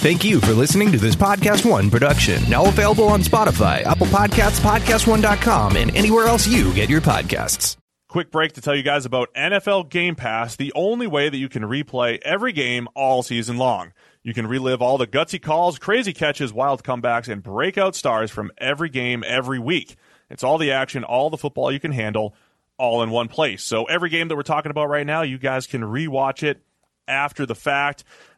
Thank you for listening to this Podcast One production. Now available on Spotify, Apple Podcasts, PodcastOne.com, and anywhere else you get your podcasts. Quick break to tell you guys about NFL Game Pass, the only way that you can replay every game all season long. You can relive all the gutsy calls, crazy catches, wild comebacks, and breakout stars from every game every week. It's all the action, all the football you can handle, all in one place. So every game that we're talking about right now, you guys can rewatch it after the fact.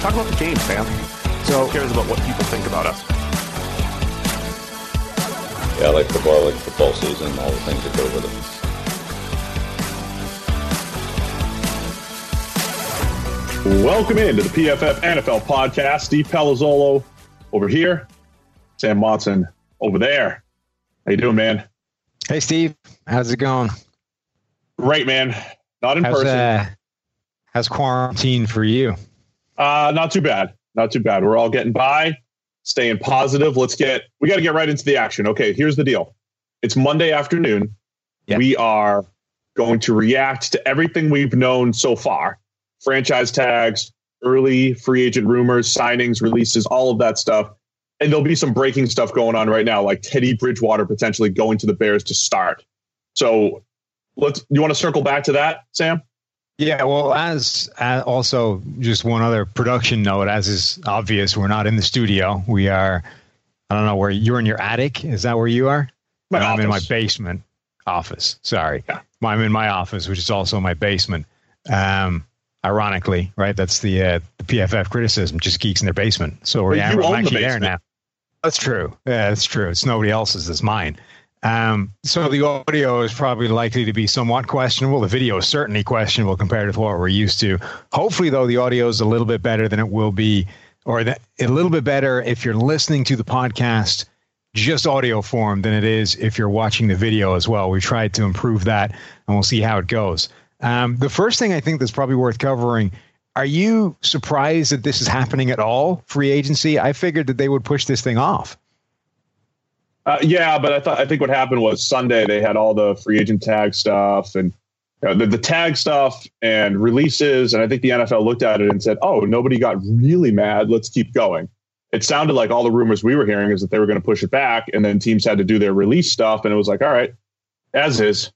Talk about the game, fam. So Who cares about what people think about us? Yeah, I like football, I like football season, all the things that go with it. Welcome into the PFF NFL podcast. Steve Palazzolo over here, Sam Monson over there. How you doing, man? Hey, Steve. How's it going? Great, man. Not in how's, person. Uh, how's quarantine for you? Uh, not too bad. Not too bad. We're all getting by, staying positive. Let's get, we got to get right into the action. Okay, here's the deal it's Monday afternoon. Yep. We are going to react to everything we've known so far franchise tags, early free agent rumors, signings, releases, all of that stuff. And there'll be some breaking stuff going on right now, like Teddy Bridgewater potentially going to the Bears to start. So let's, you want to circle back to that, Sam? Yeah, well, as, as, also just one other production note, as is obvious, we're not in the studio. We are, I don't know where you're in your attic. Is that where you are? My I'm in my basement office. Sorry, yeah. I'm in my office, which is also my basement. Um, ironically, right? That's the uh, the PFF criticism. Just geeks in their basement. So we're, yeah, I'm actually the there now. That's true. Yeah, that's true. It's nobody else's. It's mine. Um, so the audio is probably likely to be somewhat questionable. The video is certainly questionable compared to what we're used to. Hopefully, though, the audio is a little bit better than it will be, or that, a little bit better if you're listening to the podcast just audio form than it is if you're watching the video as well. We tried to improve that, and we'll see how it goes. Um, the first thing I think that's probably worth covering. Are you surprised that this is happening at all? Free agency. I figured that they would push this thing off. Uh, yeah, but I thought I think what happened was Sunday they had all the free agent tag stuff and you know, the, the tag stuff and releases, and I think the NFL looked at it and said, "Oh, nobody got really mad. Let's keep going." It sounded like all the rumors we were hearing is that they were going to push it back, and then teams had to do their release stuff, and it was like, "All right, as is."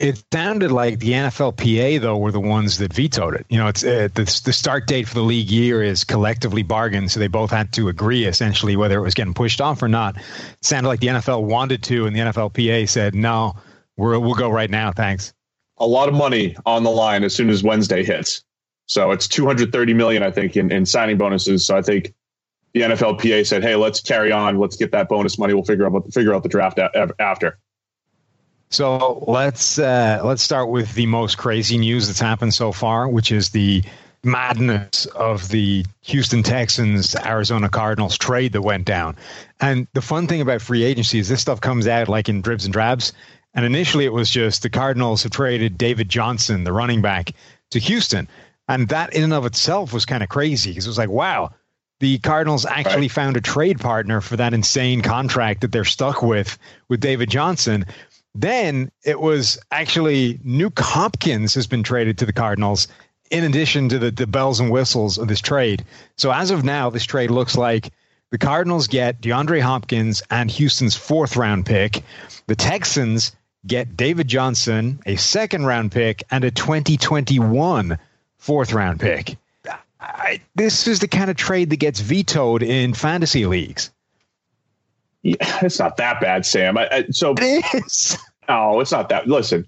It sounded like the NFLPA though were the ones that vetoed it. You know, it's uh, the, the start date for the league year is collectively bargained, so they both had to agree essentially whether it was getting pushed off or not. It sounded like the NFL wanted to, and the NFLPA said no, we're, we'll go right now, thanks. A lot of money on the line as soon as Wednesday hits. So it's 230 million, I think, in, in signing bonuses. So I think the NFLPA said, "Hey, let's carry on. Let's get that bonus money. We'll figure out figure out the draft after." So let's uh, let's start with the most crazy news that's happened so far, which is the madness of the Houston Texans Arizona Cardinals trade that went down. And the fun thing about free agency is this stuff comes out like in dribs and drabs. And initially, it was just the Cardinals have traded David Johnson, the running back, to Houston. And that in and of itself was kind of crazy because it was like, wow, the Cardinals actually right. found a trade partner for that insane contract that they're stuck with with David Johnson. Then it was actually Nuk Hopkins has been traded to the Cardinals in addition to the, the bells and whistles of this trade. So as of now, this trade looks like the Cardinals get DeAndre Hopkins and Houston's fourth round pick. The Texans get David Johnson, a second round pick, and a 2021 fourth round pick. I, this is the kind of trade that gets vetoed in fantasy leagues. Yeah, it's not that bad, Sam. I, I, so it is. No, it's not that. Listen,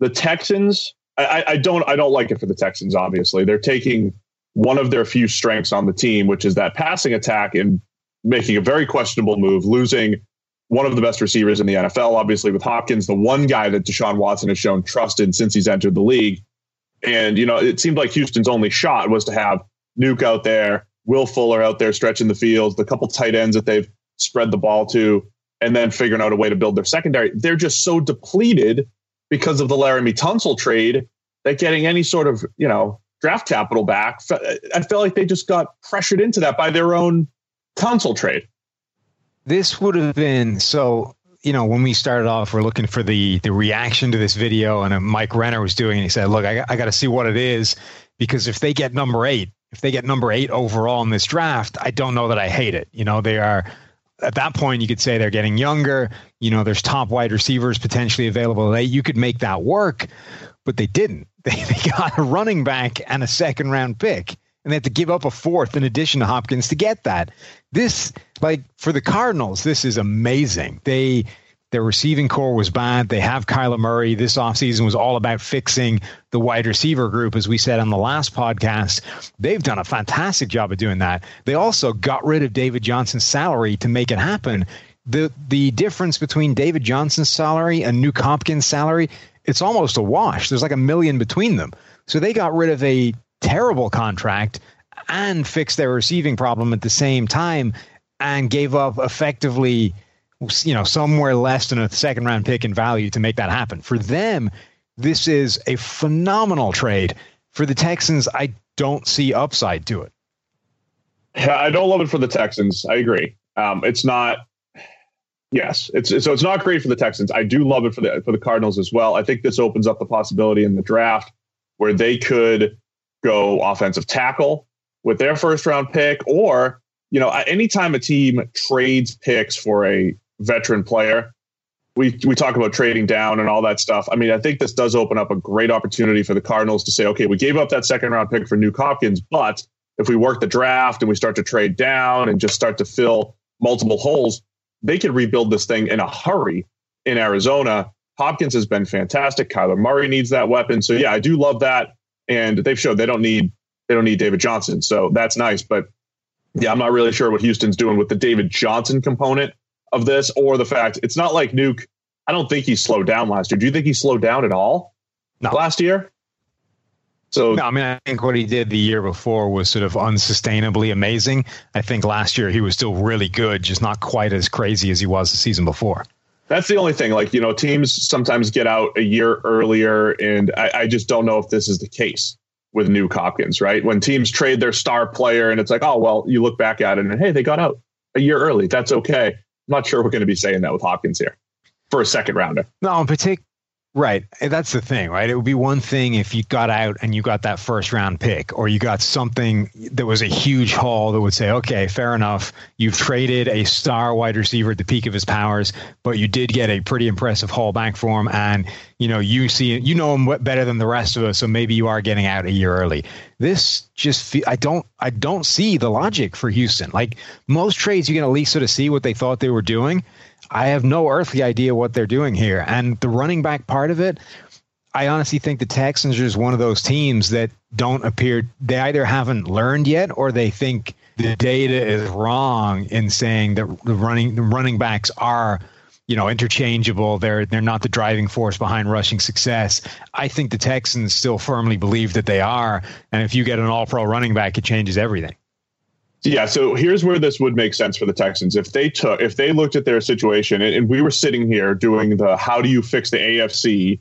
the Texans. I, I don't. I don't like it for the Texans. Obviously, they're taking one of their few strengths on the team, which is that passing attack, and making a very questionable move, losing one of the best receivers in the NFL. Obviously, with Hopkins, the one guy that Deshaun Watson has shown trust in since he's entered the league. And, you know, it seemed like Houston's only shot was to have Nuk out there, Will Fuller out there stretching the field, the couple tight ends that they've spread the ball to, and then figuring out a way to build their secondary. They're just so depleted because of the Laremy Tunsil trade that getting any sort of, you know, draft capital back, I felt like they just got pressured into that by their own Tunsil trade. This would have been so you know, when we started off, we're looking for the the reaction to this video, and uh, Mike Renner was doing, and he said, "Look, I, I got to see what it is because if they get number eight, if they get number eight overall in this draft, I don't know that I hate it. You know, they are at that point you could say they're getting younger. You know, there's top wide receivers potentially available. They, you could make that work, but they didn't. They, they got a running back and a second round pick, and they had to give up a fourth in addition to Hopkins to get that. This, like for the Cardinals, this is amazing. They their receiving corps was bad. They have Kyler Murray. This offseason was all about fixing the wide receiver group, as we said on the last podcast. They've done a fantastic job of doing that. They also got rid of David Johnson's salary to make it happen. The the difference between David Johnson's salary and Nuk Hopkins' salary, it's almost a wash. There's like a million between them. So they got rid of a terrible contract and fixed their receiving problem at the same time and gave up effectively you know, somewhere less than a second round pick in value to make that happen. For them, this is a phenomenal trade. For the Texans, I don't see upside to it. Yeah, I don't love it for the Texans. I agree. Um, it's not. Yes, it's so it's not great for the Texans. I do love it for the for the Cardinals as well. I think this opens up the possibility in the draft where they could go offensive tackle with their first round pick, or you know, anytime a team trades picks for a veteran player. We we talk about trading down and all that stuff. I mean, I think this does open up a great opportunity for the Cardinals to say, okay, we gave up that second round pick for Nuk Hopkins, but if we work the draft and we start to trade down and just start to fill multiple holes, they can rebuild this thing in a hurry in Arizona. Hopkins has been fantastic. Kyler Murray needs that weapon. So yeah, I do love that. And they've showed they don't need they don't need David Johnson. So that's nice. But yeah, I'm not really sure what Houston's doing with the David Johnson component of this or the fact it's not like Nuk. I don't think he slowed down last year. Do you think he slowed down at all no. last year? So no, I mean, I think what he did the year before was sort of unsustainably amazing. I think last year he was still really good, just not quite as crazy as he was the season before. That's the only thing. Like you know, teams sometimes get out a year earlier, and I, I just don't know if this is the case with Nuk Hopkins. Right when teams trade their star player, and it's like, oh well, you look back at it and hey, they got out a year early. That's okay. Not sure we're going to be saying that with Hopkins here for a second rounder. No, in particular. Right. That's the thing, right? It would be one thing if you got out and you got that first round pick, or you got something that was a huge haul that would say, okay, fair enough. You've traded a star wide receiver at the peak of his powers, but you did get a pretty impressive haul back for him. And, you know, you see, you know him better than the rest of us. So maybe you are getting out a year early. This just, I don't, I don't see the logic for Houston. Like most trades, you can at least sort of see what they thought they were doing. I have no earthly idea what they're doing here. And the running back part of it, I honestly think the Texans are just one of those teams that don't appear, they either haven't learned yet or they think the data is wrong in saying that the running the running backs are you know interchangeable. They're they're not the driving force behind rushing success. I think the texans still firmly believe that they are. And if you get an all pro running back it changes everything yeah, so here's where this would make sense for the Texans. If they took, if they looked at their situation, and, and we were sitting here doing the "How do you fix the AFC"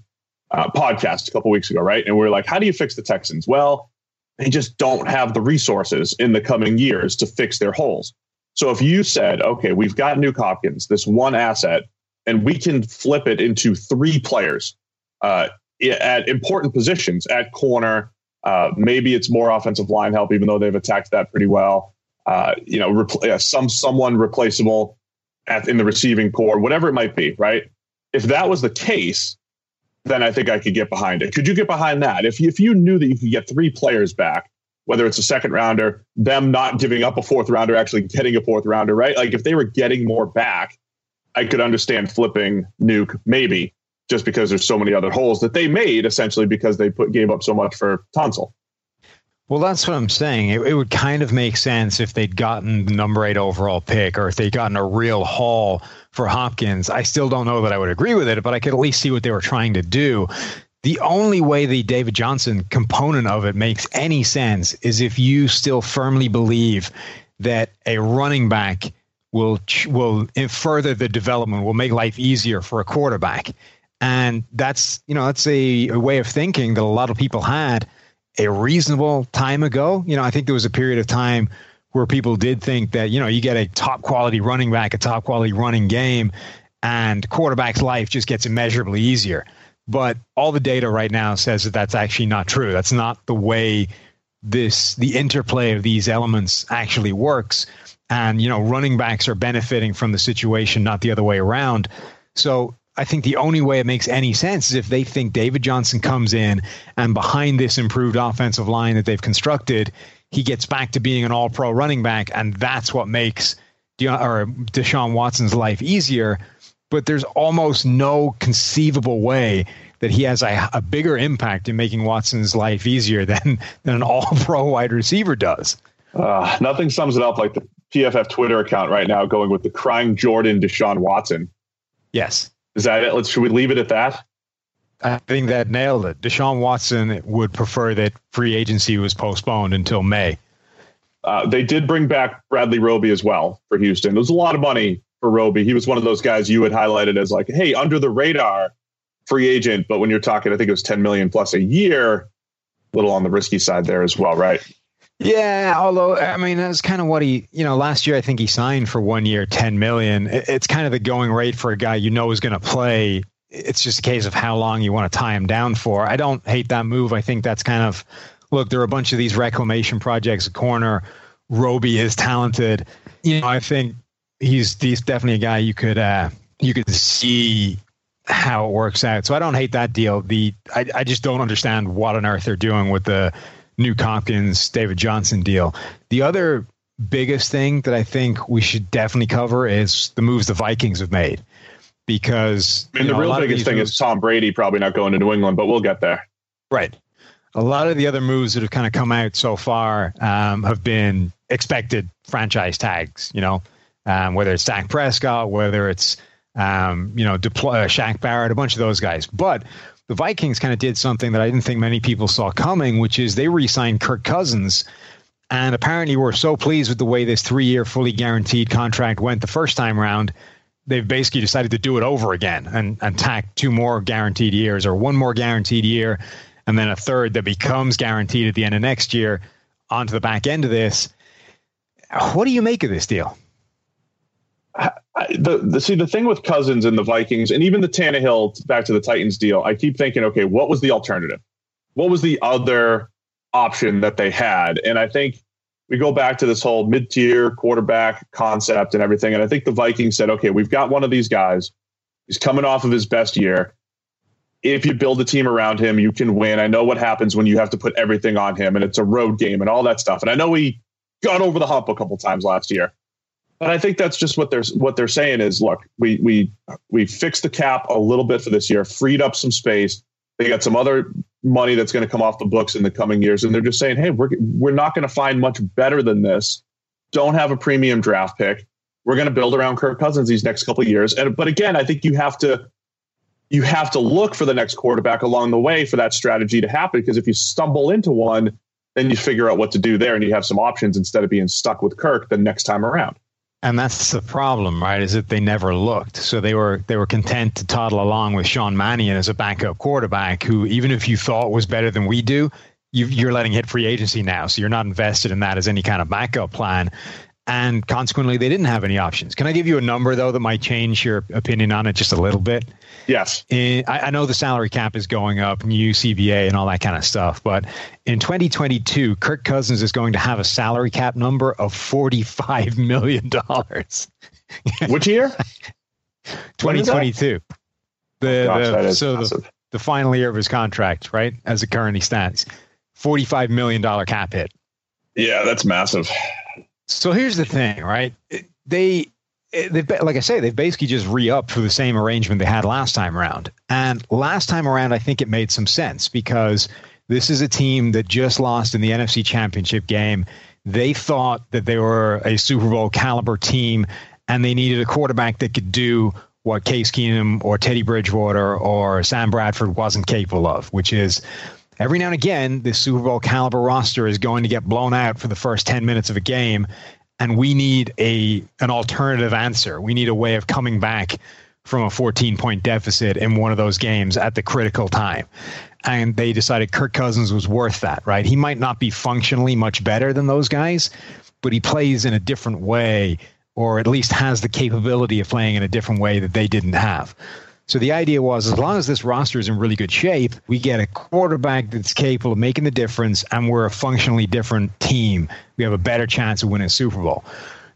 uh, podcast a couple weeks ago, right? And we are like, "How do you fix the Texans?" Well, they just don't have the resources in the coming years to fix their holes. So if you said, "Okay, we've got Nuk Hopkins, this one asset, and we can flip it into three players uh, at important positions at corner." Uh, maybe it's more offensive line help, even though they've attacked that pretty well uh, you know, repl- uh, some someone replaceable at, in the receiving corps, whatever it might be, right? If that was the case, then I think I could get behind it. Could you get behind that? If you, if you knew that you could get three players back, whether it's a second rounder, them not giving up a fourth rounder, actually getting a fourth rounder, right? Like if they were getting more back, I could understand flipping Nuk maybe just because there's so many other holes that they made essentially because they put gave up so much for Tunsil. Well, that's what I'm saying. It, it, would kind of make sense if they'd gotten the number eight overall pick or if they'd gotten a real haul for Hopkins. I still don't know that I would agree with it, but I could at least see what they were trying to do. The only way the David Johnson component of it makes any sense is if you still firmly believe that a running back will will further the development, will make life easier for a quarterback. And that's, you know, that's a, a way of thinking that a lot of people had a reasonable time ago. You know, I think there was a period of time where people did think that, you know, you get a top quality running back, a top quality running game, and quarterback's life just gets immeasurably easier. But all the data right now says that that's actually not true. That's not the way this the interplay of these elements actually works. And you know, running backs are benefiting from the situation, not the other way around. So I think the only way it makes any sense is if they think David Johnson comes in and behind this improved offensive line that they've constructed, he gets back to being an all pro running back. And that's what makes De- or Deshaun Watson's life easier. But there's almost no conceivable way that he has a, a bigger impact in making Watson's life easier than, than an all pro wide receiver does. Uh, nothing sums it up like the PFF Twitter account right now going with the crying Jordan Deshaun Watson. Yes. Is that it? Let's should we leave it at that? I think that nailed it. Deshaun Watson would prefer that free agency was postponed until May. Uh, they did bring back Bradley Roby as well for Houston. There was a lot of money for Roby. He was one of those guys you had highlighted as like, hey, under the radar free agent. But when you're talking, I think it was 10 million plus a year, a little on the risky side there as well, right? Yeah, although I mean that's kind of what he, you know, last year I think he signed for one year, ten million. It's kind of the going rate for a guy you know is going to play. It's just a case of how long you want to tie him down for. I don't hate that move. I think that's kind of look. There are a bunch of these reclamation projects. Corner, Roby is talented. You know, I think he's he's definitely a guy you could uh, you could see how it works out. So I don't hate that deal. The I, I just don't understand what on earth they're doing with the Nuk Hopkins, David Johnson deal. The other biggest thing that I think we should definitely cover is the moves the Vikings have made. Because I mean, the know, real biggest thing moves, is Tom Brady probably not going to New England, but we'll get there. Right. A lot of the other moves that have kind of come out so far um, have been expected franchise tags, you know, um, whether it's Dak Prescott, whether it's, um, you know, deploy, uh, Shaq Barrett, a bunch of those guys. But the Vikings kind of did something that I didn't think many people saw coming, which is they re-signed Kirk Cousins, and apparently were so pleased with the way this three-year fully guaranteed contract went the first time around. They've basically decided to do it over again and, and tack two more guaranteed years or one more guaranteed year, and then a third that becomes guaranteed at the end of next year onto the back end of this. What do you make of this deal? The, the see the thing with Cousins and the Vikings and even the Tannehill back to the Titans deal, I keep thinking, okay, what was the alternative? What was the other option that they had? And I think we go back to this whole mid-tier quarterback concept and everything. And I think the Vikings said, okay, we've got one of these guys. He's coming off of his best year. If you build a team around him, you can win. I know what happens when you have to put everything on him and it's a road game and all that stuff. And I know we got over the hump a couple times last year. But I think that's just what they're what they're saying is look, we we we fixed the cap a little bit for this year, freed up some space. They got some other money that's going to come off the books in the coming years, and they're just saying, hey, we're we're not going to find much better than this. Don't have a premium draft pick. We're going to build around Kirk Cousins these next couple years. And but again, I think you have to you have to look for the next quarterback along the way for that strategy to happen. Because if you stumble into one, then you figure out what to do there, and you have some options instead of being stuck with Kirk the next time around. And that's the problem, right? Is that they never looked. So they were they were content to toddle along with Sean Mannion as a backup quarterback, who even if you thought was better than we do, you, are letting hit free agency now. So you're not invested in that as any kind of backup plan and consequently they didn't have any options. Can I give you a number though that might change your opinion on it just a little bit? Yes. In, I, I, know the salary cap is going up, new CBA and all that kind of stuff, but in 2022, Kirk Cousins is going to have a salary cap number of 45 million dollars. Which year? 2022. The, oh gosh, the so the, the final year of his contract, right? As it currently stands, 45 million dollar cap hit. Yeah, that's massive. So here's the thing, right? They they've like I say, they've basically just re-upped for the same arrangement they had last time around. And last time around, I think it made some sense because this is a team that just lost in the NFC Championship game. They thought that they were a Super Bowl caliber team, and they needed a quarterback that could do what Case Keenum or Teddy Bridgewater or Sam Bradford wasn't capable of, which is every now and again, this Super Bowl caliber roster is going to get blown out for the first 10 minutes of a game. And we need a an alternative answer. We need a way of coming back from a 14 point deficit in one of those games at the critical time. And they decided Kirk Cousins was worth that, right? He might not be functionally much better than those guys, but he plays in a different way, or at least has the capability of playing in a different way that they didn't have. So the idea was as long as this roster is in really good shape, we get a quarterback that's capable of making the difference, and we're a functionally different team. We have a better chance of winning a Super Bowl.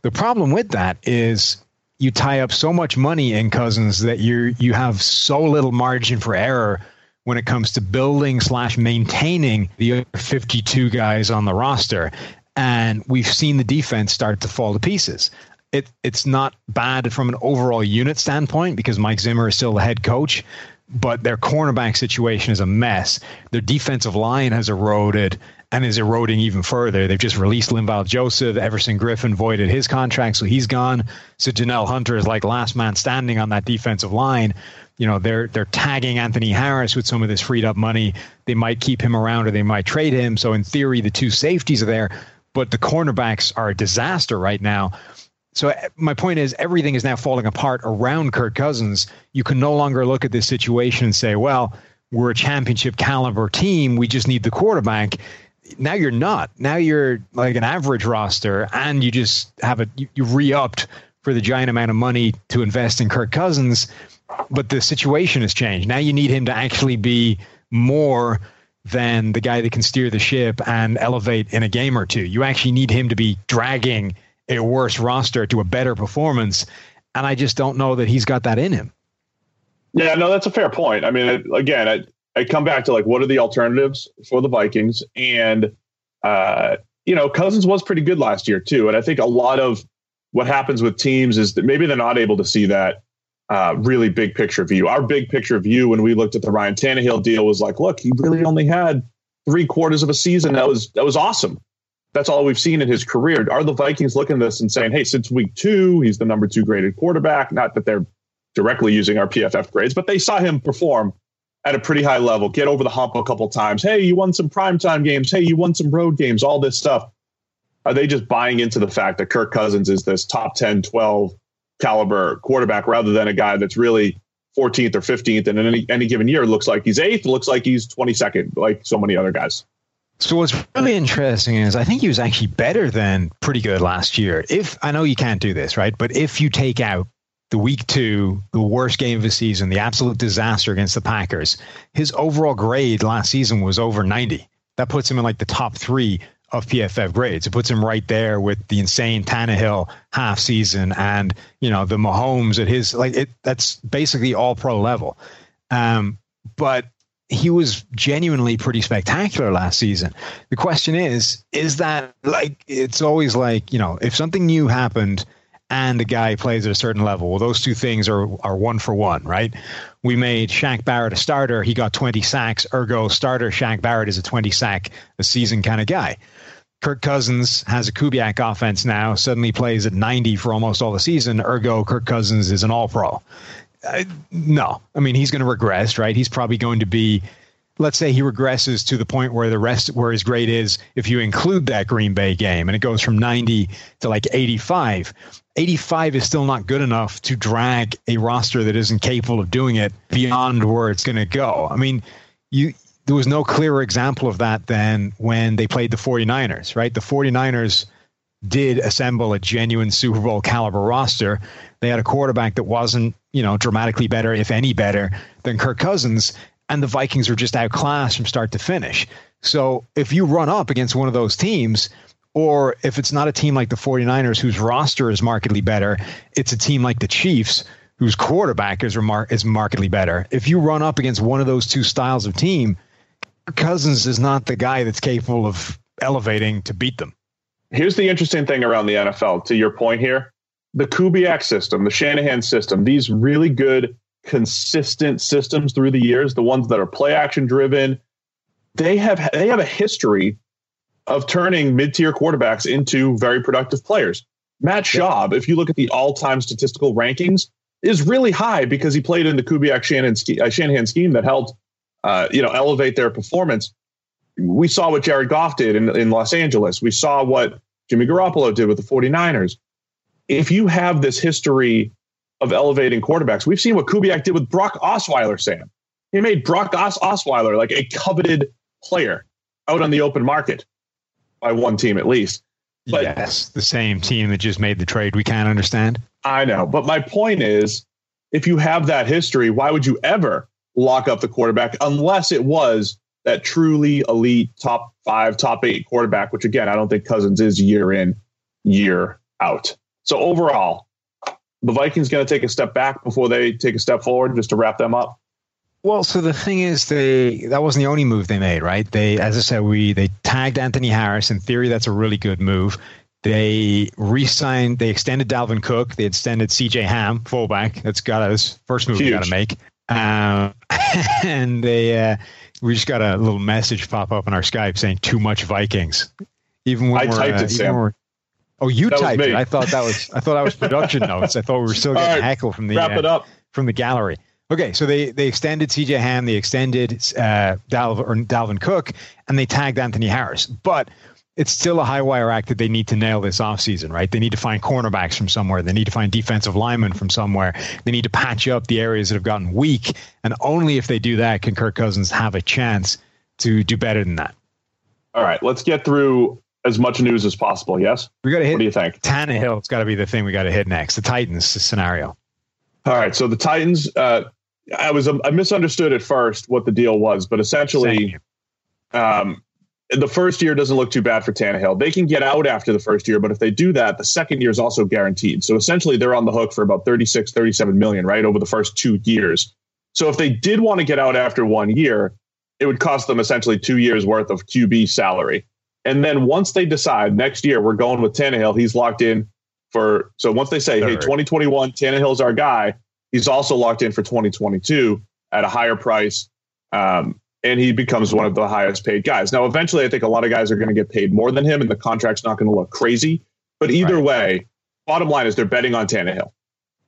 The problem with that is you tie up so much money in Cousins that you you have so little margin for error when it comes to building slash maintaining the 52 guys on the roster. And we've seen the defense start to fall to pieces it it's not bad from an overall unit standpoint because Mike Zimmer is still the head coach, but their cornerback situation is a mess. Their defensive line has eroded and is eroding even further. They've just released Linval Joseph. Everson Griffen voided his contract, so he's gone. So Danielle Hunter is like last man standing on that defensive line. You know, they're they're tagging Anthony Harris with some of this freed up money. They might keep him around or they might trade him. So in theory, the two safeties are there, but the cornerbacks are a disaster right now. So uh, my point is, everything is now falling apart around Kirk Cousins. You can no longer look at this situation and say, "Well, we're a championship caliber team. We just need the quarterback." Now you're not. Now you're like an average roster, and you just have a you, you re-upped for the giant amount of money to invest in Kirk Cousins, but the situation has changed. Now you need him to actually be more than the guy that can steer the ship and elevate in a game or two. You actually need him to be dragging a worse roster to a better performance. And I just don't know that he's got that in him. Yeah, no, that's a fair point. I mean, again, I, I come back to like, what are the alternatives for the Vikings? And, uh, you know, Cousins was pretty good last year too. And I think a lot of what happens with teams is that maybe they're not able to see that uh, really big picture view. Our big picture view when we looked at the Ryan Tannehill deal was like, look, he really only had three quarters of a season. That was that was awesome that's all we've seen in his career. Are the Vikings looking at this and saying, hey, since week two, he's the number two graded quarterback? Not that they're directly using our PFF grades, but they saw him perform at a pretty high level, get over the hump a couple times. Hey, you won some primetime games. Hey, you won some road games, all this stuff. Are they just buying into the fact that Kirk Cousins is this top 10, 12 caliber quarterback rather than a guy that's really 14th or 15th and in any, any given year looks like he's eighth, looks like he's 22nd, like so many other guys? So what's really interesting is I think he was actually better than pretty good last year. If I know you can't do this, right? But if you take out the week two, the worst game of the season, the absolute disaster against the Packers, his overall grade last season was over 90. That puts him in like the top three of PFF grades. It puts him right there with the insane Tannehill half season and, you know, the Mahomes at his like it that's basically all pro level. Um, but he was genuinely pretty spectacular last season. The question is, is that like it's always like, you know, if something new happened and a guy plays at a certain level, well, those two things are are one for one, right? We made Shaq Barrett a starter, he got 20 sacks, ergo starter Shaq Barrett is a 20 sack a season kind of guy. Kirk Cousins has a Kubiak offense now, suddenly plays at 90 for almost all the season, ergo Kirk Cousins is an all Uh, no, I mean he's going to regress, right? He's probably going to be, let's say he regresses to the point where the rest where his grade is if you include that Green Bay game, and it goes from 90 to like 85. 85 is still not good enough to drag a roster that isn't capable of doing it beyond where it's going to go. I mean, you there was no clearer example of that than when they played the 49ers, right? The 49ers did assemble a genuine Super Bowl caliber roster. They had a quarterback that wasn't, you know, dramatically better, if any better, than Kirk Cousins, and the Vikings were just outclassed from start to finish. So if you run up against one of those teams, or if it's not a team like the 49ers whose roster is markedly better, it's a team like the Chiefs whose quarterback is, remar- is markedly better. If you run up against one of those two styles of team, Cousins is not the guy that's capable of elevating to beat them. Here's the interesting thing around the NFL, to your point here. The Kubiak system, the Shanahan system, these really good, consistent systems through the years, the ones that are play action driven, they have they have a history of turning mid-tier quarterbacks into very productive players. Matt Schaub, if you look at the all-time statistical rankings, is really high because he played in the Kubiak Shanahan, uh, Shanahan scheme that helped, uh, you know, elevate their performance we saw what Jared Goff did in, in Los Angeles. We saw what Jimmy Garoppolo did with the 49ers. If you have this history of elevating quarterbacks, we've seen what Kubiak did with Brock Osweiler, Sam. He made Brock Os- Osweiler like a coveted player out on the open market by one team at least. But, yes, the same team that just made the trade we can't understand. I know. But my point is if you have that history, why would you ever lock up the quarterback unless it was that truly elite top five, top eight quarterback, which again, I don't think Cousins is year in, year out. So overall, the Vikings going to take a step back before they take a step forward, just to wrap them up. Well, so the thing is, they that wasn't the only move they made, right? They, as I said, we they tagged Anthony Harris. In theory, that's a really good move. They re-signed, they extended Dalvin Cook. They extended C.J. Ham, fullback. That's got his first move Huge. got to make. Um, and they uh, we just got a little message pop up on our Skype saying too much Vikings. Even when I we're, typed uh, it, Sam. Oh, you that typed it. I thought that was I thought that was production notes. I thought we were still getting right, heckle from the wrap uh, it up. from the gallery. Okay, so they they extended CJ Ham, they extended uh, Dalvin, or Dalvin Cook, and they tagged Anthony Harris. But it's still a high wire act that they need to nail this offseason, right? They need to find cornerbacks from somewhere. They need to find defensive linemen from somewhere. They need to patch up the areas that have gotten weak. And only if they do that can Kirk Cousins have a chance to do better than that. All right, let's get through as much news as possible. Yes, we got to hit. What do you think? Tannehill. It's got to be the thing we got to hit next. The Titans scenario. All right, so the Titans. Uh, I was I misunderstood at first what the deal was, but essentially, um, the first year doesn't look too bad for Tannehill. They can get out after the first year, but if they do that, the second year is also guaranteed. So essentially, they're on the hook for about 36, 37 million, right, over the first two years. So if they did want to get out after one year, it would cost them essentially two years worth of QB salary. And then once they decide next year we're going with Tannehill, he's locked in for. So once they say, hey, 2021, Tannehill's our guy, he's also locked in for 2022 at a higher price. Um, and he becomes one of the highest paid guys. Now, eventually, I think a lot of guys are going to get paid more than him, and the contract's not going to look crazy. But either right. way, bottom line is they're betting on Tannehill.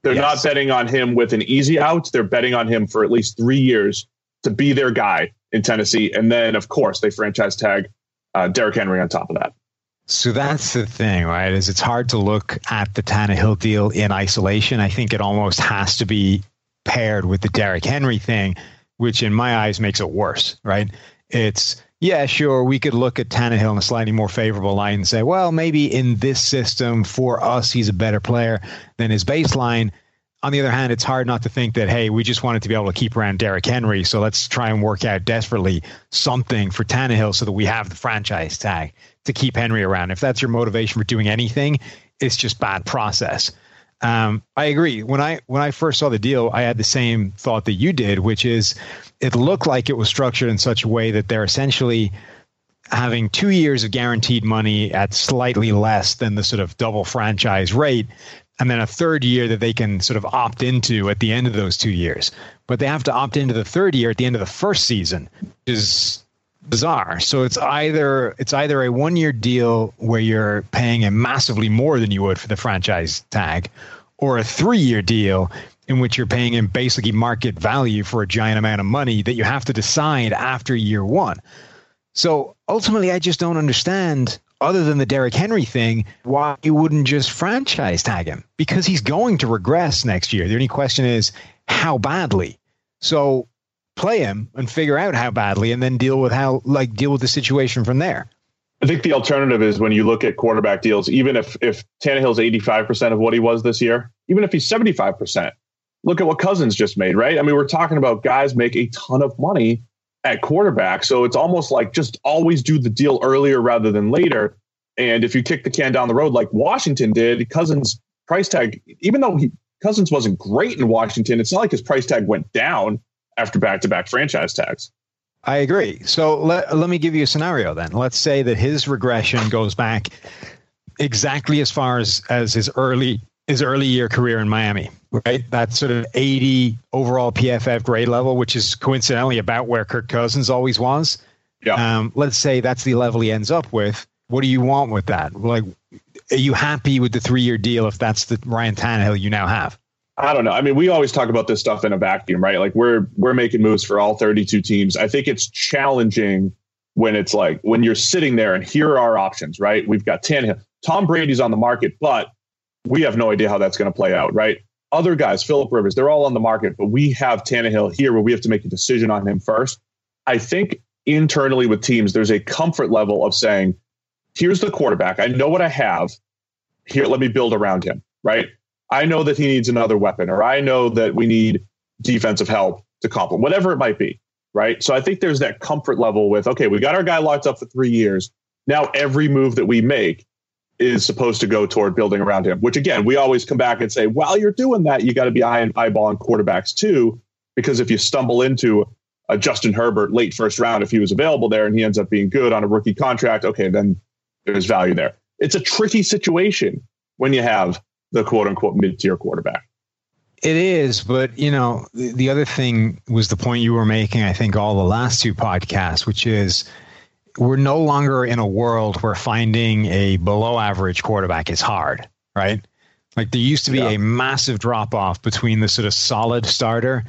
They're yes. not betting on him with an easy out. They're betting on him for at least three years to be their guy in Tennessee. And then, of course, they franchise tag uh, Derrick Henry on top of that. So that's the thing, right? Is it's hard to look at the Tannehill deal in isolation. I think it almost has to be paired with the Derrick Henry thing, which in my eyes makes it worse, right? It's yeah, sure, we could look at Tannehill in a slightly more favorable light and say, well, maybe in this system for us, he's a better player than his baseline. On the other hand, it's hard not to think that, hey, we just wanted to be able to keep around Derrick Henry, so let's try and work out desperately something for Tannehill so that we have the franchise tag to keep Henry around. If that's your motivation for doing anything, it's just bad process. Um, I agree. When I when I first saw the deal, I had the same thought that you did, which is it looked like it was structured in such a way that they're essentially having two years of guaranteed money at slightly less than the sort of double franchise rate, and then a third year that they can sort of opt into at the end of those two years. But they have to opt into the third year at the end of the first season, which is bizarre. So it's either it's either a one year deal where you're paying him massively more than you would for the franchise tag, or a three year deal in which you're paying him basically market value for a giant amount of money that you have to decide after year one. So ultimately, I just don't understand, other than the Derrick Henry thing, why you wouldn't just franchise tag him because he's going to regress next year. The only question is how badly. So play him and figure out how badly, and then deal with how like deal with the situation from there. I think the alternative is when you look at quarterback deals, even if if Tannehill's eighty five percent of what he was this year, even if he's seventy five percent, look at what Cousins just made, right? I mean, we're talking about guys make a ton of money at quarterback, so it's almost like just always do the deal earlier rather than later. And if you kick the can down the road like Washington did, Cousins price tag, even though he Cousins wasn't great in Washington, it's not like his price tag went down after back to back franchise tags. I agree. So let, let me give you a scenario then. Let's say that his regression goes back exactly as far as, as his early his early year career in Miami, right? That sort of 80 overall PFF grade level, which is coincidentally about where Kirk Cousins always was. Yeah. Um, let's say that's the level he ends up with. What do you want with that? Like, are you happy with the three year deal if that's the Ryan Tannehill you now have? I don't know. I mean, we always talk about this stuff in a vacuum, right? Like we're we're making moves for all 32 teams. I think it's challenging when it's like when you're sitting there and here are our options, right? We've got Tannehill. Tom Brady's on the market, but we have no idea how that's going to play out, right? Other guys, Philip Rivers, they're all on the market, but we have Tannehill here where we have to make a decision on him first. I think internally with teams, there's a comfort level of saying, here's the quarterback. I know what I have. Here, let me build around him, right? I know that he needs another weapon, or I know that we need defensive help to complement, whatever it might be, right? So I think there's that comfort level with, okay, we got our guy locked up for three years. Now every move that we make is supposed to go toward building around him, which again, we always come back and say, while you're doing that, you got to be eye and eyeballing quarterbacks too, because if you stumble into a Justin Herbert late first round, if he was available there and he ends up being good on a rookie contract, okay, then there's value there. It's a tricky situation when you have the quote unquote mid tier quarterback. It is, but you know, the, the other thing was the point you were making, I think, all the last two podcasts, which is we're no longer in a world where finding a below average quarterback is hard, right? Like there used to be yeah. a massive drop off between the sort of solid starter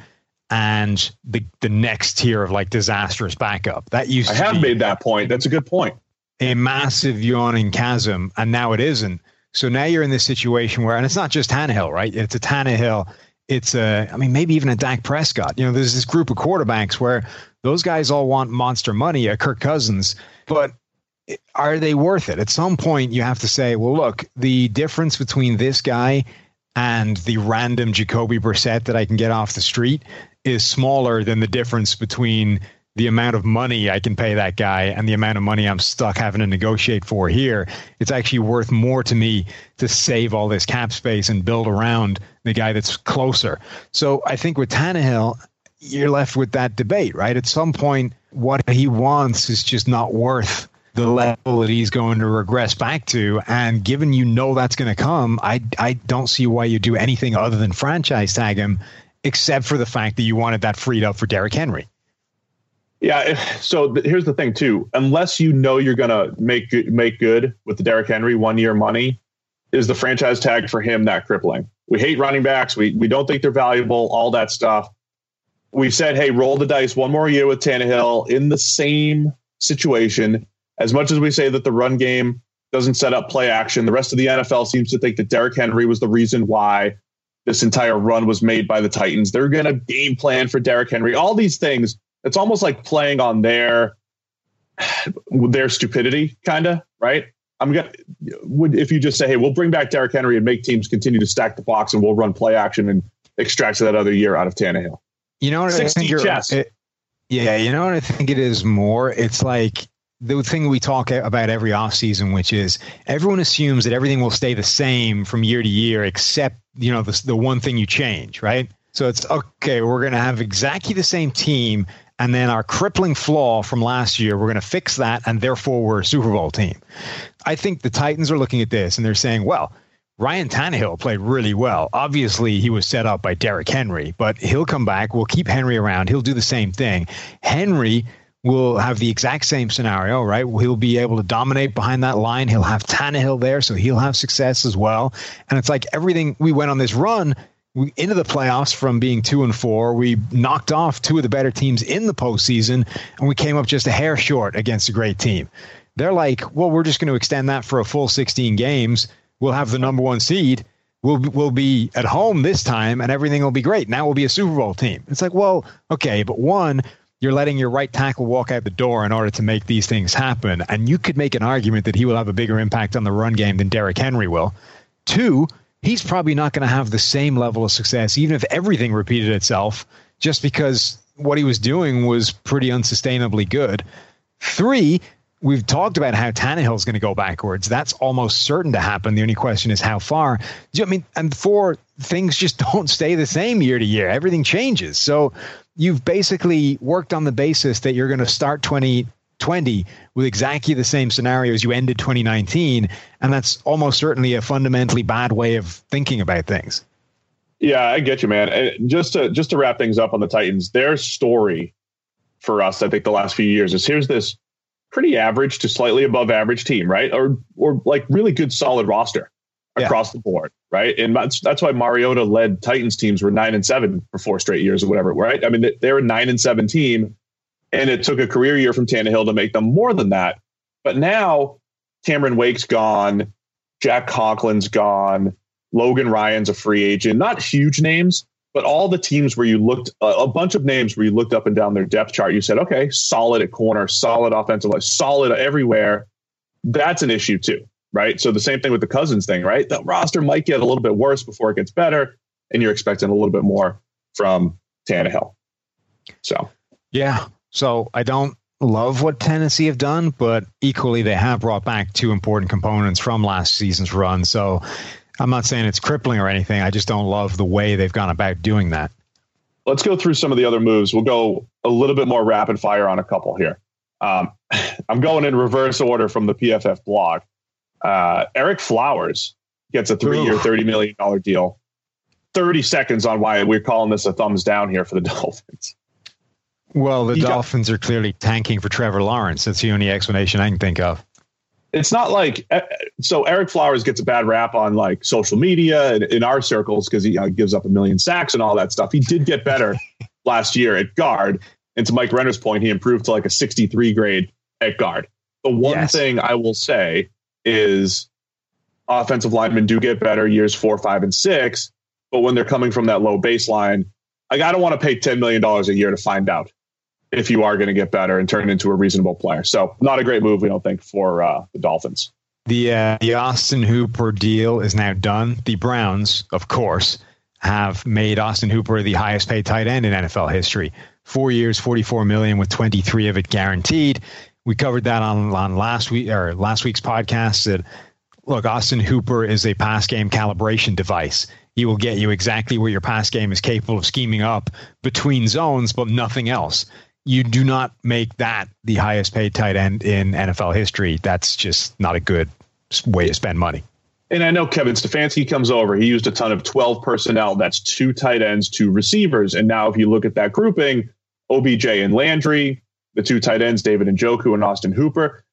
and the the next tier of like disastrous backup. That used I have made that point. That's a good point. A massive yawning chasm, and now it isn't. So now you're in this situation where, and it's not just Tannehill, right? It's a Tannehill. It's a, I mean, maybe even a Dak Prescott. You know, there's this group of quarterbacks where those guys all want monster money at Kirk Cousins, but are they worth it? At some point, you have to say, well, look, the difference between this guy and the random Jacoby Brissett that I can get off the street is smaller than the difference between the amount of money I can pay that guy and the amount of money I'm stuck having to negotiate for here, it's actually worth more to me to save all this cap space and build around the guy that's closer. So I think with Tannehill, you're left with that debate, right? At some point, what he wants is just not worth the level that he's going to regress back to. And given you know that's going to come, I I don't see why you do anything other than franchise tag him, except for the fact that you wanted that freed up for Derrick Henry. Yeah. So here's the thing too. Unless you know you're gonna make make good with the Derrick Henry one year money, is the franchise tag for him that crippling? We hate running backs. We we don't think they're valuable. All that stuff. We said, hey, roll the dice one more year with Tannehill in the same situation. As much as we say that the run game doesn't set up play action, the rest of the NFL seems to think that Derrick Henry was the reason why this entire run was made by the Titans. They're going to game plan for Derrick Henry. All these things it's almost like playing on their their stupidity, kind of right. I'm gonna would if you just say, hey, we'll bring back Derrick Henry and make teams continue to stack the box, and we'll run play action and extract that other year out of Tannehill. You know what I think? It, yeah, you know what I think it is more. It's like the thing we talk about every offseason, which is everyone assumes that everything will stay the same from year to year, except you know the the one thing you change, right? So it's okay. We're going to have exactly the same team, and then our crippling flaw from last year, we're going to fix that, and therefore we're a Super Bowl team. I think the Titans are looking at this and they're saying, well, Ryan Tannehill played really well. Obviously, he was set up by Derrick Henry, but he'll come back. We'll keep Henry around. He'll do the same thing. Henry will have the exact same scenario, right? He'll be able to dominate behind that line. He'll have Tannehill there, so he'll have success as well. And it's like everything we went on this run we, into the playoffs from being two and four. We knocked off two of the better teams in the postseason, and we came up just a hair short against a great team. They're like, well, we're just going to extend that for a full 16 games. We'll have the number one seed. We'll, we'll be at home this time, and everything will be great. Now we'll be a Super Bowl team. It's like, well, okay, but one, you're letting your right tackle walk out the door in order to make these things happen. And you could make an argument that he will have a bigger impact on the run game than Derrick Henry will. Two, he's probably not going to have the same level of success, even if everything repeated itself, just because what he was doing was pretty unsustainably good. Three, we've talked about how Tannehill is going to go backwards. That's almost certain to happen. The only question is how far. I mean, and four, things just don't stay the same year to year. Everything changes. So you've basically worked on the basis that you're going to start 2020 with exactly the same scenario as you ended 2019. And that's almost certainly a fundamentally bad way of thinking about things. Yeah, I get you, man. just to just to wrap things up on the Titans, their story for us, I think, the last few years is here's this pretty average to slightly above average team, right? Or or like really good solid roster across yeah. the board, right? And that's that's why Mariota led Titans teams were nine and seven for four straight years or whatever, right? I mean, they were a nine and seven team and it took a career year from Tannehill to make them more than that. But now Cameron Wake's gone, Jack Conklin's gone, Logan Ryan's a free agent. Not huge names, but all the teams where you looked uh, a bunch of names where you looked up and down their depth chart, you said, okay, solid at corner, solid offensive line, solid everywhere. That's an issue too, right? So the same thing with the Cousins thing, right? The roster might get a little bit worse before it gets better, and you're expecting a little bit more from Tannehill. So yeah, so I don't love what Tennessee have done, but equally they have brought back two important components from last season's run. So I'm not saying it's crippling or anything. I just don't love the way they've gone about doing that. Let's go through some of the other moves. We'll go a little bit more rapid fire on a couple here. Um, I'm going in reverse order from the PFF blog. Uh, Ereck Flowers gets a three year, $30 million deal. 30 seconds on why we're calling this a thumbs down here for the Dolphins. Well, the Dolphins got, are clearly tanking for Trevor Lawrence. That's the only explanation I can think of. It's not like uh, so. Ereck Flowers gets a bad rap on like social media and in our circles because he uh, gives up a million sacks and all that stuff. He did get better last year at guard, and to Mike Renner's point, he improved to like a 63 grade at guard. The one yes. thing I will say is offensive linemen do get better years four, five, and six, but when they're coming from that low baseline, like I don't want to pay $10 million a year to find out if you are going to get better and turn into a reasonable player. So not a great move, we don't think, for uh, the Dolphins. The uh, the Austin Hooper deal is now done. The Browns, of course, have made Austin Hooper the highest paid tight end in NFL history. Four years, forty four million, with twenty three of it guaranteed. We covered that on on last week or last week's podcast. That look, Austin Hooper is a pass game calibration device. He will get you exactly where your pass game is capable of scheming up between zones, but nothing else you do not make that the highest paid tight end in NFL history. That's just not a good way to spend money. And I know Kevin Stefanski comes over. He used a ton of 12 personnel. That's two tight ends, two receivers. And now, if you look at that grouping, OBJ and Landry, the two tight ends, David Njoku and Austin Hooper,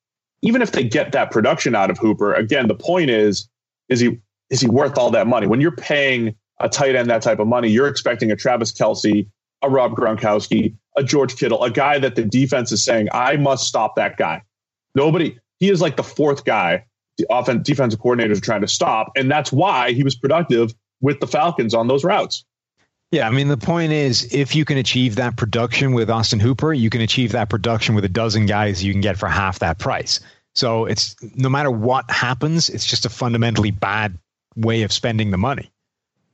even if they get that production out of Hooper, again, the point is, is he is he worth all that money? When you're paying a tight end that type of money, you're expecting a Travis Kelce, a Rob Gronkowski, a George Kittle, a guy that the defense is saying, I must stop that guy. Nobody, he is like the fourth guy the offense defensive coordinators are trying to stop. And that's why he was productive with the Falcons on those routes. Yeah, I mean the point is, if you can achieve that production with Austin Hooper, you can achieve that production with a dozen guys you can get for half that price. So it's no matter what happens, it's just a fundamentally bad way of spending the money.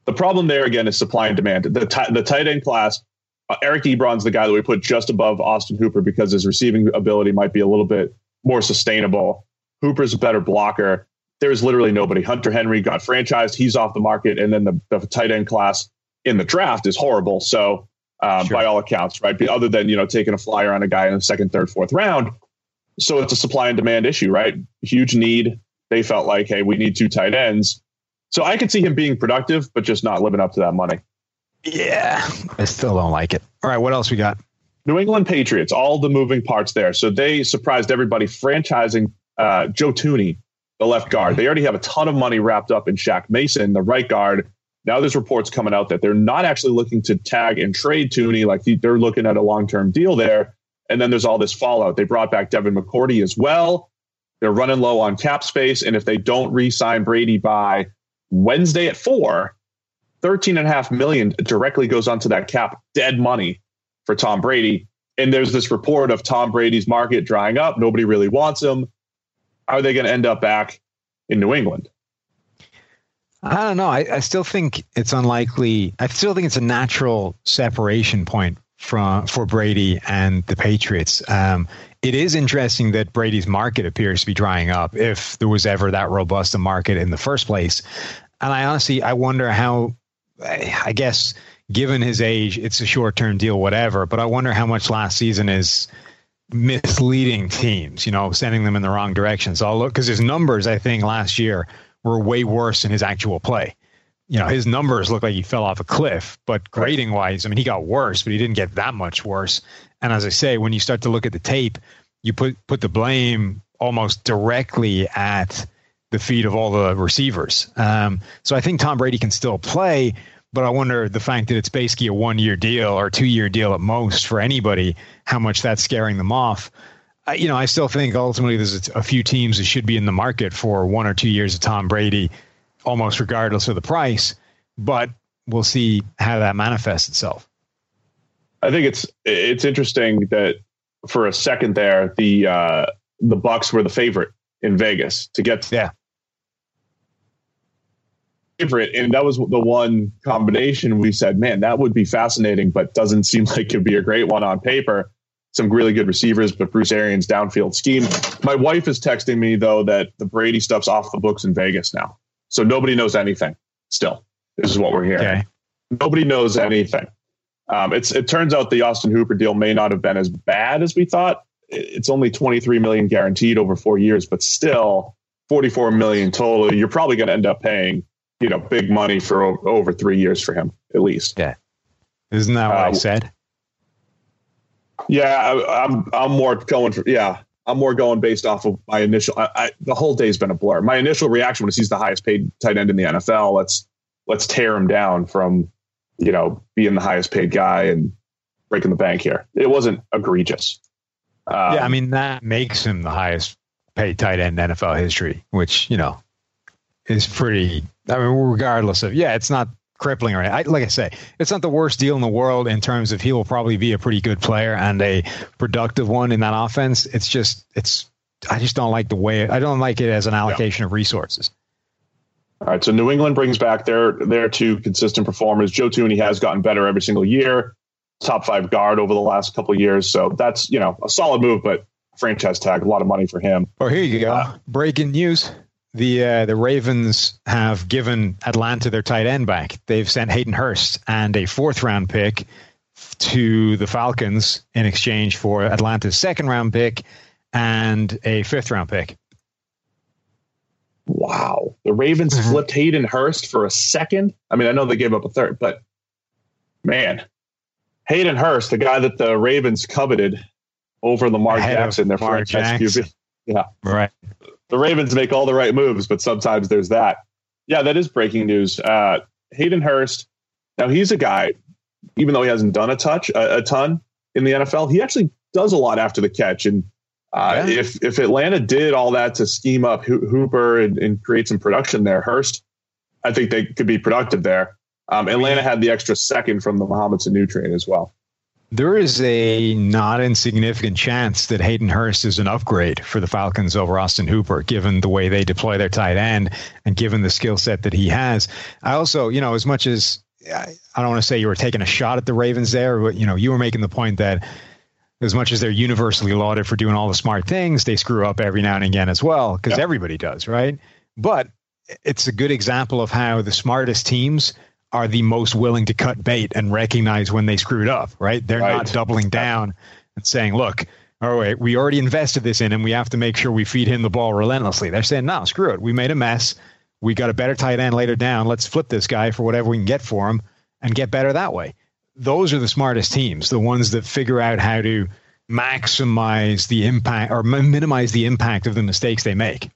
The problem there again is supply and demand. The t- the tight end class, uh, Eric Ebron's the guy that we put just above Austin Hooper because his receiving ability might be a little bit more sustainable. Hooper's a better blocker. There's literally nobody. Hunter Henry got franchised; he's off the market, and then the, the tight end class in the draft is horrible. So, um, sure. by all accounts, right? Other than you know taking a flyer on a guy in the second, third, fourth round, so it's a supply and demand issue, right? Huge need. They felt like, hey, we need two tight ends. So I could see him being productive, but just not living up to that money. Yeah, I still don't like it. All right, what else we got? New England Patriots, all the moving parts there. So they surprised everybody franchising uh, Joe Thuney, the left guard. They already have a ton of money wrapped up in Shaq Mason, the right guard. Now there's reports coming out that they're not actually looking to tag and trade Thuney. Like they're looking at a long term deal there. And then there's all this fallout. They brought back Devin McCourty as well. They're running low on cap space. And if they don't re sign Brady by Wednesday at four, 13 and a half million directly goes onto that cap, dead money for Tom Brady. And there's this report of Tom Brady's market drying up. Nobody really wants him. Are they going to end up back in New England? I don't know. I, I still think it's unlikely. I still think it's a natural separation point from for Brady and the Patriots. Um, it is interesting that Brady's market appears to be drying up. If there was ever that robust a market in the first place, and I honestly I wonder how. I guess given his age, it's a short term deal, whatever. But I wonder how much last season is misleading teams. You know, sending them in the wrong direction. So I'll look because his numbers, I think, last year were way worse than his actual play you know, his numbers look like he fell off a cliff, but grading wise, I mean, he got worse, but he didn't get that much worse. And as I say, when you start to look at the tape, you put put the blame almost directly at the feet of all the receivers. Um, so I think Tom Brady can still play, but I wonder the fact that it's basically a one year deal or two year deal at most for anybody, how much that's scaring them off. Uh, you know, I still think ultimately there's a, a few teams that should be in the market for one or two years of Tom Brady almost regardless of the price. But we'll see how that manifests itself. I think it's it's interesting that for a second there, the uh, the Bucks were the favorite in Vegas to get yeah favorite, and that was the one combination we said, man, that would be fascinating, but doesn't seem like it'd be a great one on paper. Some really good receivers, but Bruce Arians downfield scheme. My wife is texting me though that the Brady stuff's off the books in Vegas now. So nobody knows anything still. This is what we're hearing. Okay. Nobody knows anything. Um, it's it turns out the Austin Hooper deal may not have been as bad as we thought. It's only 23 million guaranteed over four years, but still 44 million total. You're probably going to end up paying, you know, big money for over three years for him at least. Yeah, isn't that what uh, I said? Yeah, I, I'm I'm more going for yeah. I'm more going based off of my initial. I, I, the whole day's been a blur. My initial reaction when he's the highest paid tight end in the NFL. Let's let's tear him down from you know being the highest paid guy and breaking the bank here. It wasn't egregious. Um, yeah, I mean that makes him the highest paid tight end in NFL history, which you know is pretty. I mean, regardless of yeah, it's not crippling right I, like i say it's not the worst deal in the world in terms of he will probably be a pretty good player and a productive one in that offense it's just it's i just don't like the way i don't like it as an allocation yeah. of resources all right so new england brings back their their two consistent performers joe Thuney has gotten better every single year top five guard over the last couple of years so that's you know a solid move but franchise tag a lot of money for him oh here you go uh, breaking news the uh, the Ravens have given Atlanta their tight end back. They've sent Hayden Hurst and a fourth round pick to the Falcons in exchange for Atlanta's second round pick and a fifth round pick. Wow. The Ravens mm-hmm. flipped Hayden Hurst for a second. I mean, I know they gave up a third, but man, Hayden Hurst, the guy that the Ravens coveted over Lamar Ahead Jackson, their franchise QB. Yeah. Right the Ravens make all the right moves, but sometimes there's that. Yeah, that is breaking news. Uh, Hayden Hurst. Now he's a guy, even though he hasn't done a touch a, a ton in the NFL, he actually does a lot after the catch. And uh, yeah. if if Atlanta did all that to scheme up Hooper and, and, create some production there, Hurst, I think they could be productive there. Um, Atlanta had the extra second from the Mohamed Sanu trade as well. There is a not insignificant chance that Hayden Hurst is an upgrade for the Falcons over Austin Hooper, given the way they deploy their tight end and given the skill set that he has. I also, you know, as much as I don't want to say you were taking a shot at the Ravens there, but you know, you were making the point that as much as they're universally lauded for doing all the smart things, they screw up every now and again as well, because yep. everybody does, right? But it's a good example of how the smartest teams are the most willing to cut bait and recognize when they screwed up, right? They're right. not doubling down and saying, look, all right, we already invested this in him. We have to make sure we feed him the ball relentlessly. They're saying, no, screw it. We made a mess. We got a better tight end later down. Let's flip this guy for whatever we can get for him and get better that way. Those are the smartest teams, the ones that figure out how to maximize the impact or minimize the impact of the mistakes they make.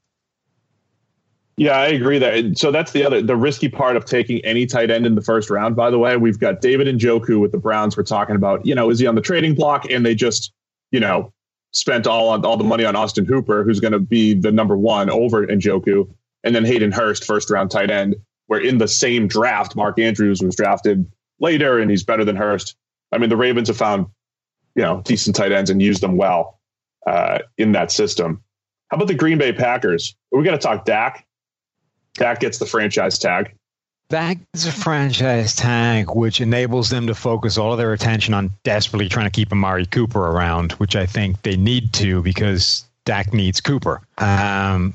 Yeah, I agree that. So that's the other the risky part of taking any tight end in the first round. By the way, we've got David Njoku with the Browns. We're talking about, you know, is he on the trading block? And they just, you know, spent all on all the money on Austin Hooper, who's going to be the number one over Njoku, and then Hayden Hurst, first round tight end. Where in the same draft, Mark Andrews was drafted later, and he's better than Hurst. I mean, the Ravens have found, you know, decent tight ends and used them well uh, in that system. How about the Green Bay Packers? We got to talk Dak. Dak gets the franchise tag. That is a franchise tag, which enables them to focus all of their attention on desperately trying to keep Amari Cooper around, which I think they need to because Dak needs Cooper. Um,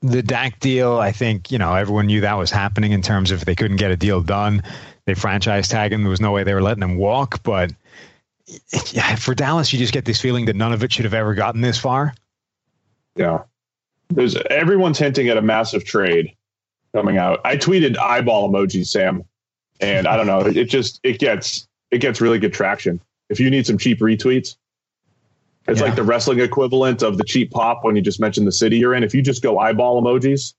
the Dak deal, I think, you know, everyone knew that was happening in terms of they couldn't get a deal done. They franchise tag him. There was no way they were letting him walk. But for Dallas, you just get this feeling that none of it should have ever gotten this far. Yeah. There's everyone's hinting at a massive trade coming out. I tweeted eyeball emoji, Sam, and I don't know. It just it gets it gets really good traction. If you need some cheap retweets, it's yeah. like the wrestling equivalent of the cheap pop when you just mention the city you're in. If you just go eyeball emojis,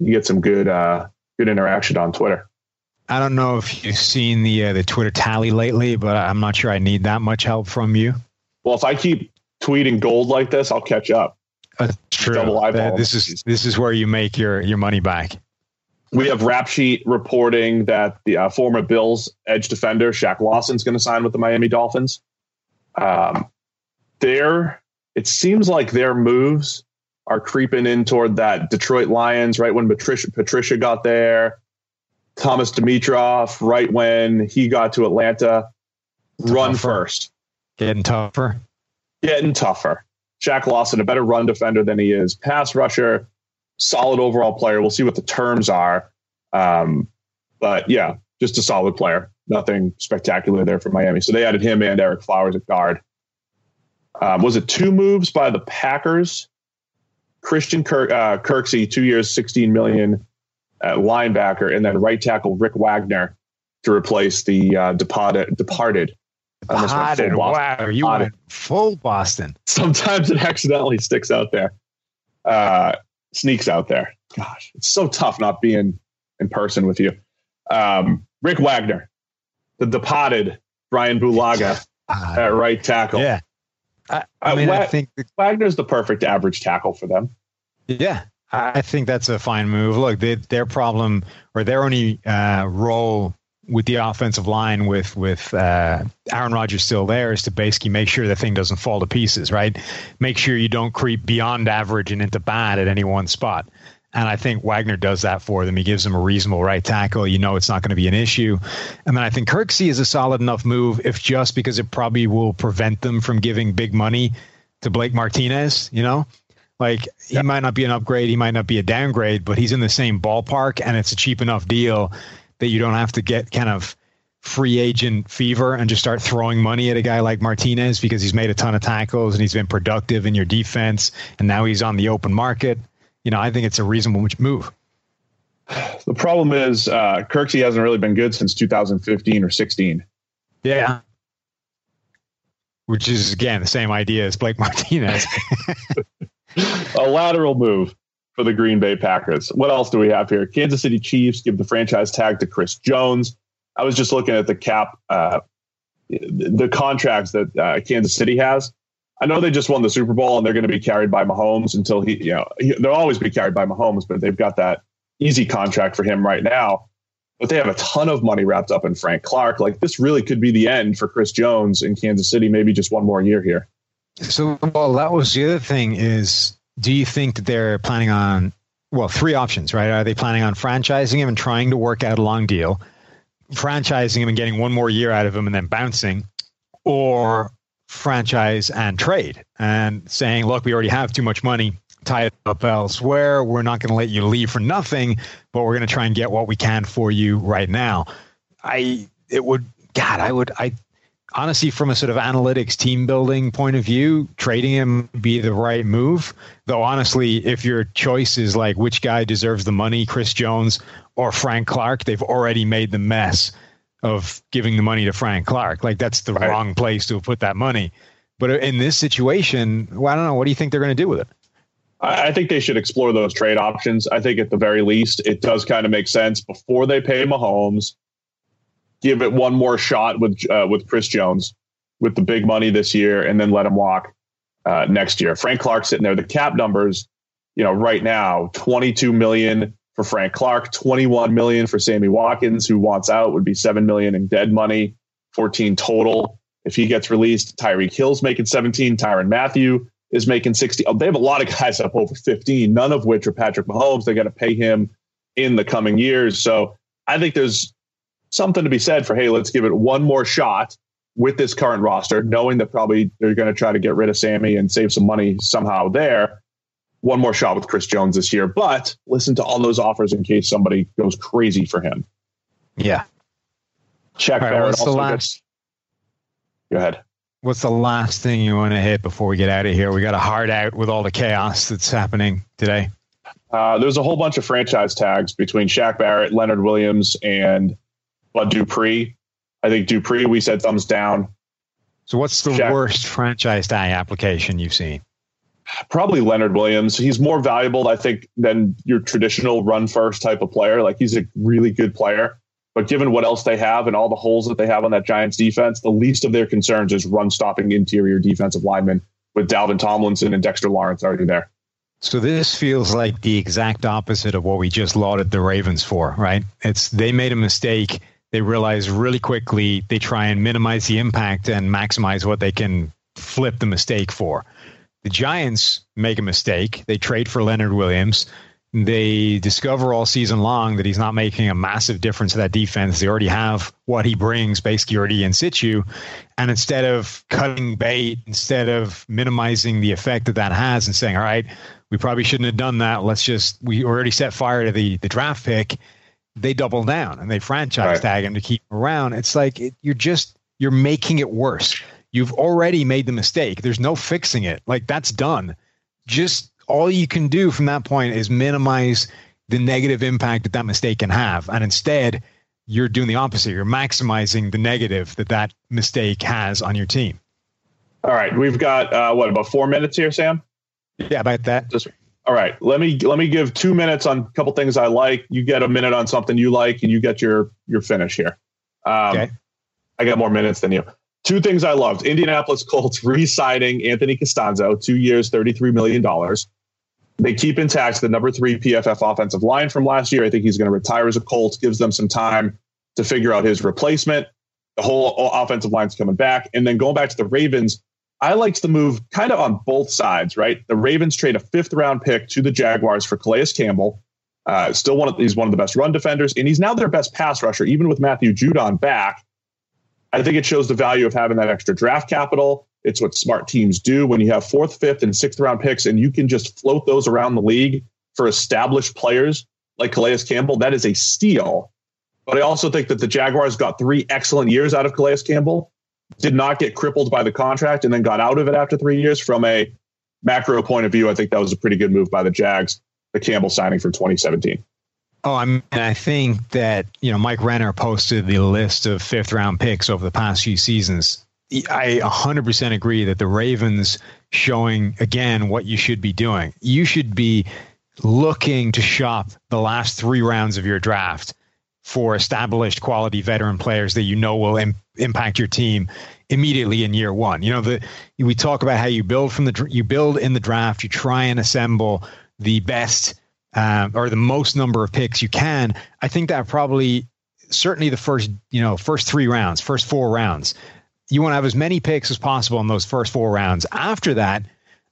you get some good uh, good interaction on Twitter. I don't know if you've seen the uh, the Twitter tally lately, but I'm not sure I need that much help from you. Well, if I keep tweeting gold like this, I'll catch up. That's true. Double eyeball. Uh, this is this is where you make your your money back. We have Rap Sheet reporting that the uh, former Bills edge defender Shaq Lawson is going to sign with the Miami Dolphins. Um, there, it seems like their moves are creeping in toward that Detroit Lions. Right when Patricia Patricia got there, Thomas Dimitroff. Right when he got to Atlanta, tougher. run first, getting tougher, getting tougher. Shaq Lawson, a better run defender than he is pass rusher solid overall player. We'll see what the terms are. Um, but yeah, just a solid player. Nothing spectacular there for Miami. So they added him and Ereck Flowers at guard. Um, was it two moves by the Packers? Christian Kirk, uh, Kirksey, two years, sixteen million at linebacker, and then right tackle Rick Wagner to replace the uh, departed. departed. Departed. Wow, you went full Boston. Sometimes it accidentally sticks out there. Uh, sneaks out there. Gosh, it's so tough not being in person with you. Um, Rick Wagner, the departed Brian Bulaga uh, at right tackle. Yeah. I, I uh, mean, uh, I think Wagner's the perfect average tackle for them. Yeah. I think that's a fine move. Look, they, their problem or their only uh, role with the offensive line with with uh, Aaron Rodgers still there is to basically make sure the thing doesn't fall to pieces, right? Make sure you don't creep beyond average and into bad at any one spot. And I think Wagner does that for them. He gives them a reasonable right tackle. You know it's not going to be an issue. And then I think Kirksey is a solid enough move, if just because it probably will prevent them from giving big money to Blake Martinez, you know? Like he might not be an upgrade, he might not be a downgrade, but he's in the same ballpark and it's a cheap enough deal that you don't have to get kind of free agent fever and just start throwing money at a guy like Martinez because he's made a ton of tackles and he's been productive in your defense and now he's on the open market. You know, I think it's a reasonable move. The problem is uh, Kirksey hasn't really been good since 2015 or 16. Yeah. Which is again the same idea as Blake Martinez. a lateral move for the Green Bay Packers. What else do we have here? Kansas City Chiefs give the franchise tag to Chris Jones. I was just looking at the cap, uh, the contracts that uh, Kansas City has. I know they just won the Super Bowl and they're going to be carried by Mahomes until he, you know, he, they'll always be carried by Mahomes, but they've got that easy contract for him right now. but they have a ton of money wrapped up in Frank Clark. Like this really could be the end for Chris Jones in Kansas City. Maybe just one more year here. So, well, that was the other thing is, do you think that they're planning on, well, three options, right? Are they planning on franchising him and trying to work out a long deal, franchising him and getting one more year out of him and then bouncing, or franchise and trade and saying, look, we already have too much money tie it up elsewhere. We're not going to let you leave for nothing, but we're going to try and get what we can for you right now. I, it would, God, I would, I, honestly, from a sort of analytics team building point of view, trading him be the right move. Though honestly, if your choice is like which guy deserves the money, Chris Jones or Frank Clark, they've already made the mess of giving the money to Frank Clark. Like that's the right. wrong place to put that money. But in this situation, well, I don't know. What do you think they're going to do with it? I think they should explore those trade options. I think at the very least, it does kind of make sense before they pay Mahomes. Give it one more shot with uh, with Chris Jones with the big money this year, and then let him walk uh, next year. Frank Clark sitting there. The cap numbers, you know, right now, twenty two million for Frank Clark, twenty one million for Sammy Watkins, who wants out, would be seven million in dead money, fourteen total. If he gets released, Tyreek Hill's making seventeen. Tyrann Mathieu is making 60. Oh, they have a lot of guys up over 15, none of which are Patrick Mahomes. They got to pay him in the coming years. So I think there's something to be said for, hey, let's give it one more shot with this current roster, knowing that probably they're going to try to get rid of Sammy and save some money somehow there. One more shot with Chris Jones this year, but listen to all those offers in case somebody goes crazy for him. Yeah. Check right, Barrett also last... gets. Go ahead what's the last thing you want to hit before we get out of here? We got a hard out with all the chaos that's happening today. Uh, there's a whole bunch of franchise tags between Shaq Barrett, Leonard Williams, and Bud Dupree. I think Dupree, we said thumbs down. So, what's the worst franchise tag application you've seen? Probably Leonard Williams. He's more valuable, I think, than your traditional run first type of player. Like, he's a really good player. But given what else they have and all the holes that they have on that Giants defense, the least of their concerns is run stopping interior defensive linemen with Dalvin Tomlinson and Dexter Lawrence already there. So this feels like the exact opposite of what we just lauded the Ravens for, right? It's they made a mistake. They realize really quickly they try and minimize the impact and maximize what they can flip the mistake for. The Giants make a mistake. They trade for Leonard Williams they discover all season long that he's not making a massive difference to that defense. They already have what he brings basically already in situ. And instead of cutting bait, instead of minimizing the effect that that has and saying, all right, we probably shouldn't have done that. Let's just, we already set fire to the, the draft pick. They double down and they franchise right. tag him to keep him around. It's like it, you're just, you're making it worse. You've already made the mistake. There's no fixing it. Like that's done. Just all you can do from that point is minimize the negative impact that that mistake can have. And instead, you're doing the opposite. You're maximizing the negative that that mistake has on your team. All right, we've got uh, what about four minutes here, Sam? Yeah, about that. Just, all right, let me let me give two minutes on a couple things I like. You get a minute on something you like, and you get your your finish here. Um, okay. I got more minutes than you. Two things I loved: Indianapolis Colts re-signing Anthony Castonzo, two years, thirty-three million dollars. They keep intact the number three PFF offensive line from last year. I think he's going to retire as a Colt. Gives them some time to figure out his replacement. The whole offensive line's coming back, and then going back to the Ravens. I liked the move kind of on both sides, right? The Ravens trade a fifth round pick to the Jaguars for Calais Campbell. Uh, still one of he's one of the best run defenders, and he's now their best pass rusher, even with Matthew Judon back. I think it shows the value of having that extra draft capital. It's what smart teams do when you have fourth, fifth, and sixth round picks, and you can just float those around the league for established players like Calais Campbell. That is a steal. But I also think that the Jaguars got three excellent years out of Calais Campbell, did not get crippled by the contract, and then got out of it after three years. From a macro point of view, I think that was a pretty good move by the Jags, the Campbell signing for 2017. Oh, I mean, I think that you know Mike Renner posted the list of fifth round picks over the past few seasons. I 100% agree that the Ravens showing again what you should be doing. You should be looking to shop the last three rounds of your draft for established quality veteran players that you know will Im- impact your team immediately in year one. You know, the we talk about how you build from the you build in the draft, you try and assemble the best um, or the most number of picks you can, I think that probably certainly the first, you know, first three rounds, first four rounds. You want to have as many picks as possible in those first four rounds. After that,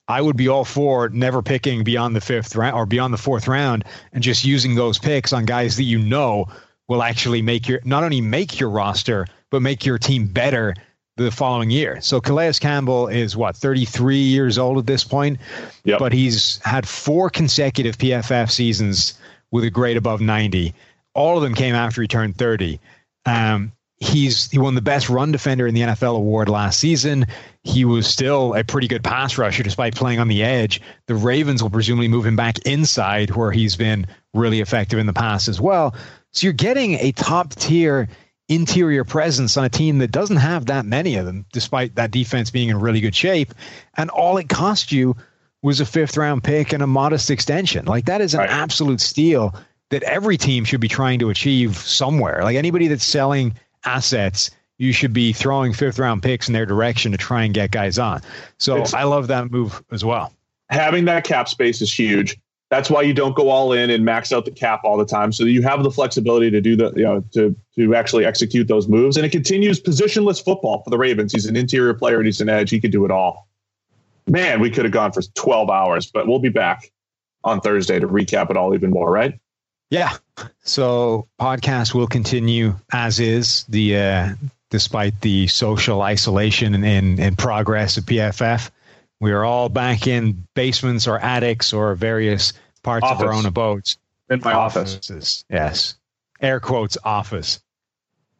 I would be all for never picking beyond the fifth round or beyond the fourth round and just using those picks on guys that you know will actually make your not only make your roster, but make your team better the following year. So Calais Campbell is what 33 years old at this point, yep. but he's had four consecutive PFF seasons with a grade above 90. All of them came after he turned 30. Um, he's he won the best run defender in the NFL award last season. He was still a pretty good pass rusher despite playing on the edge. The Ravens will presumably move him back inside where he's been really effective in the past as well. So you're getting a top tier interior presence on a team that doesn't have that many of them, despite that defense being in really good shape. And all it cost you was a fifth round pick and a modest extension. Like that is an right. absolute steal that every team should be trying to achieve somewhere. Like anybody that's selling assets, you should be throwing fifth round picks in their direction to try and get guys on. So it's, I love that move as well. Having that cap space is huge. That's why you don't go all in and max out the cap all the time, so that you have the flexibility to do the, you know, to to actually execute those moves. And it continues positionless football for the Ravens. He's an interior player and he's an edge. He could do it all. Man, we could have gone for 12 hours, but we'll be back on Thursday to recap it all even more, right? Yeah. So podcast will continue as is. The uh, despite the social isolation and, and, and progress of PFF, we are all back in basements or attics or various parts office. of our own abodes. In my Offices. office. Yes. Air quotes office.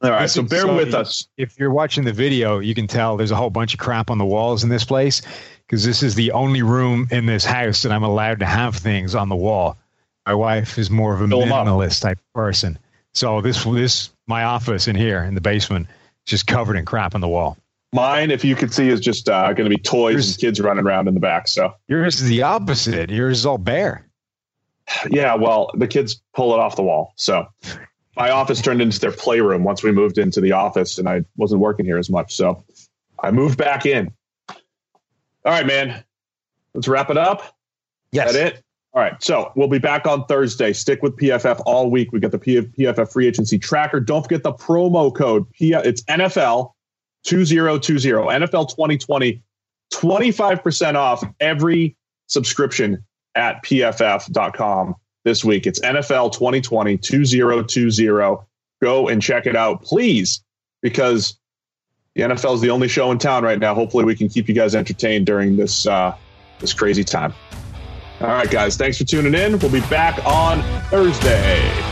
All right, so bear so with us. If you're watching the video, you can tell there's a whole bunch of crap on the walls in this place because this is the only room in this house that I'm allowed to have things on the wall. My wife is more of a Fill minimalist type person. So this this my office in here in the basement is just covered in crap on the wall. Mine, if you could see, is just uh, going to be toys yours, and kids running around in the back. So yours is the opposite. Yours is all bare. Yeah, well, the kids pull it off the wall. So my office turned into their playroom once we moved into the office, and I wasn't working here as much. So I moved back in. All right, man. Let's wrap it up. Yes. That it? All right. So we'll be back on Thursday. Stick with PFF all week. We got the PFF free agency tracker. Don't forget the promo code. It's NFL 2020, NFL 2020, 25% off every subscription at pff.com this week. It's NFL 2020 2020. Go and check it out, please, because the NFL is the only show in town right now. Hopefully, we can keep you guys entertained during this uh, this crazy time. All right, guys, thanks for tuning in. We'll be back on Thursday.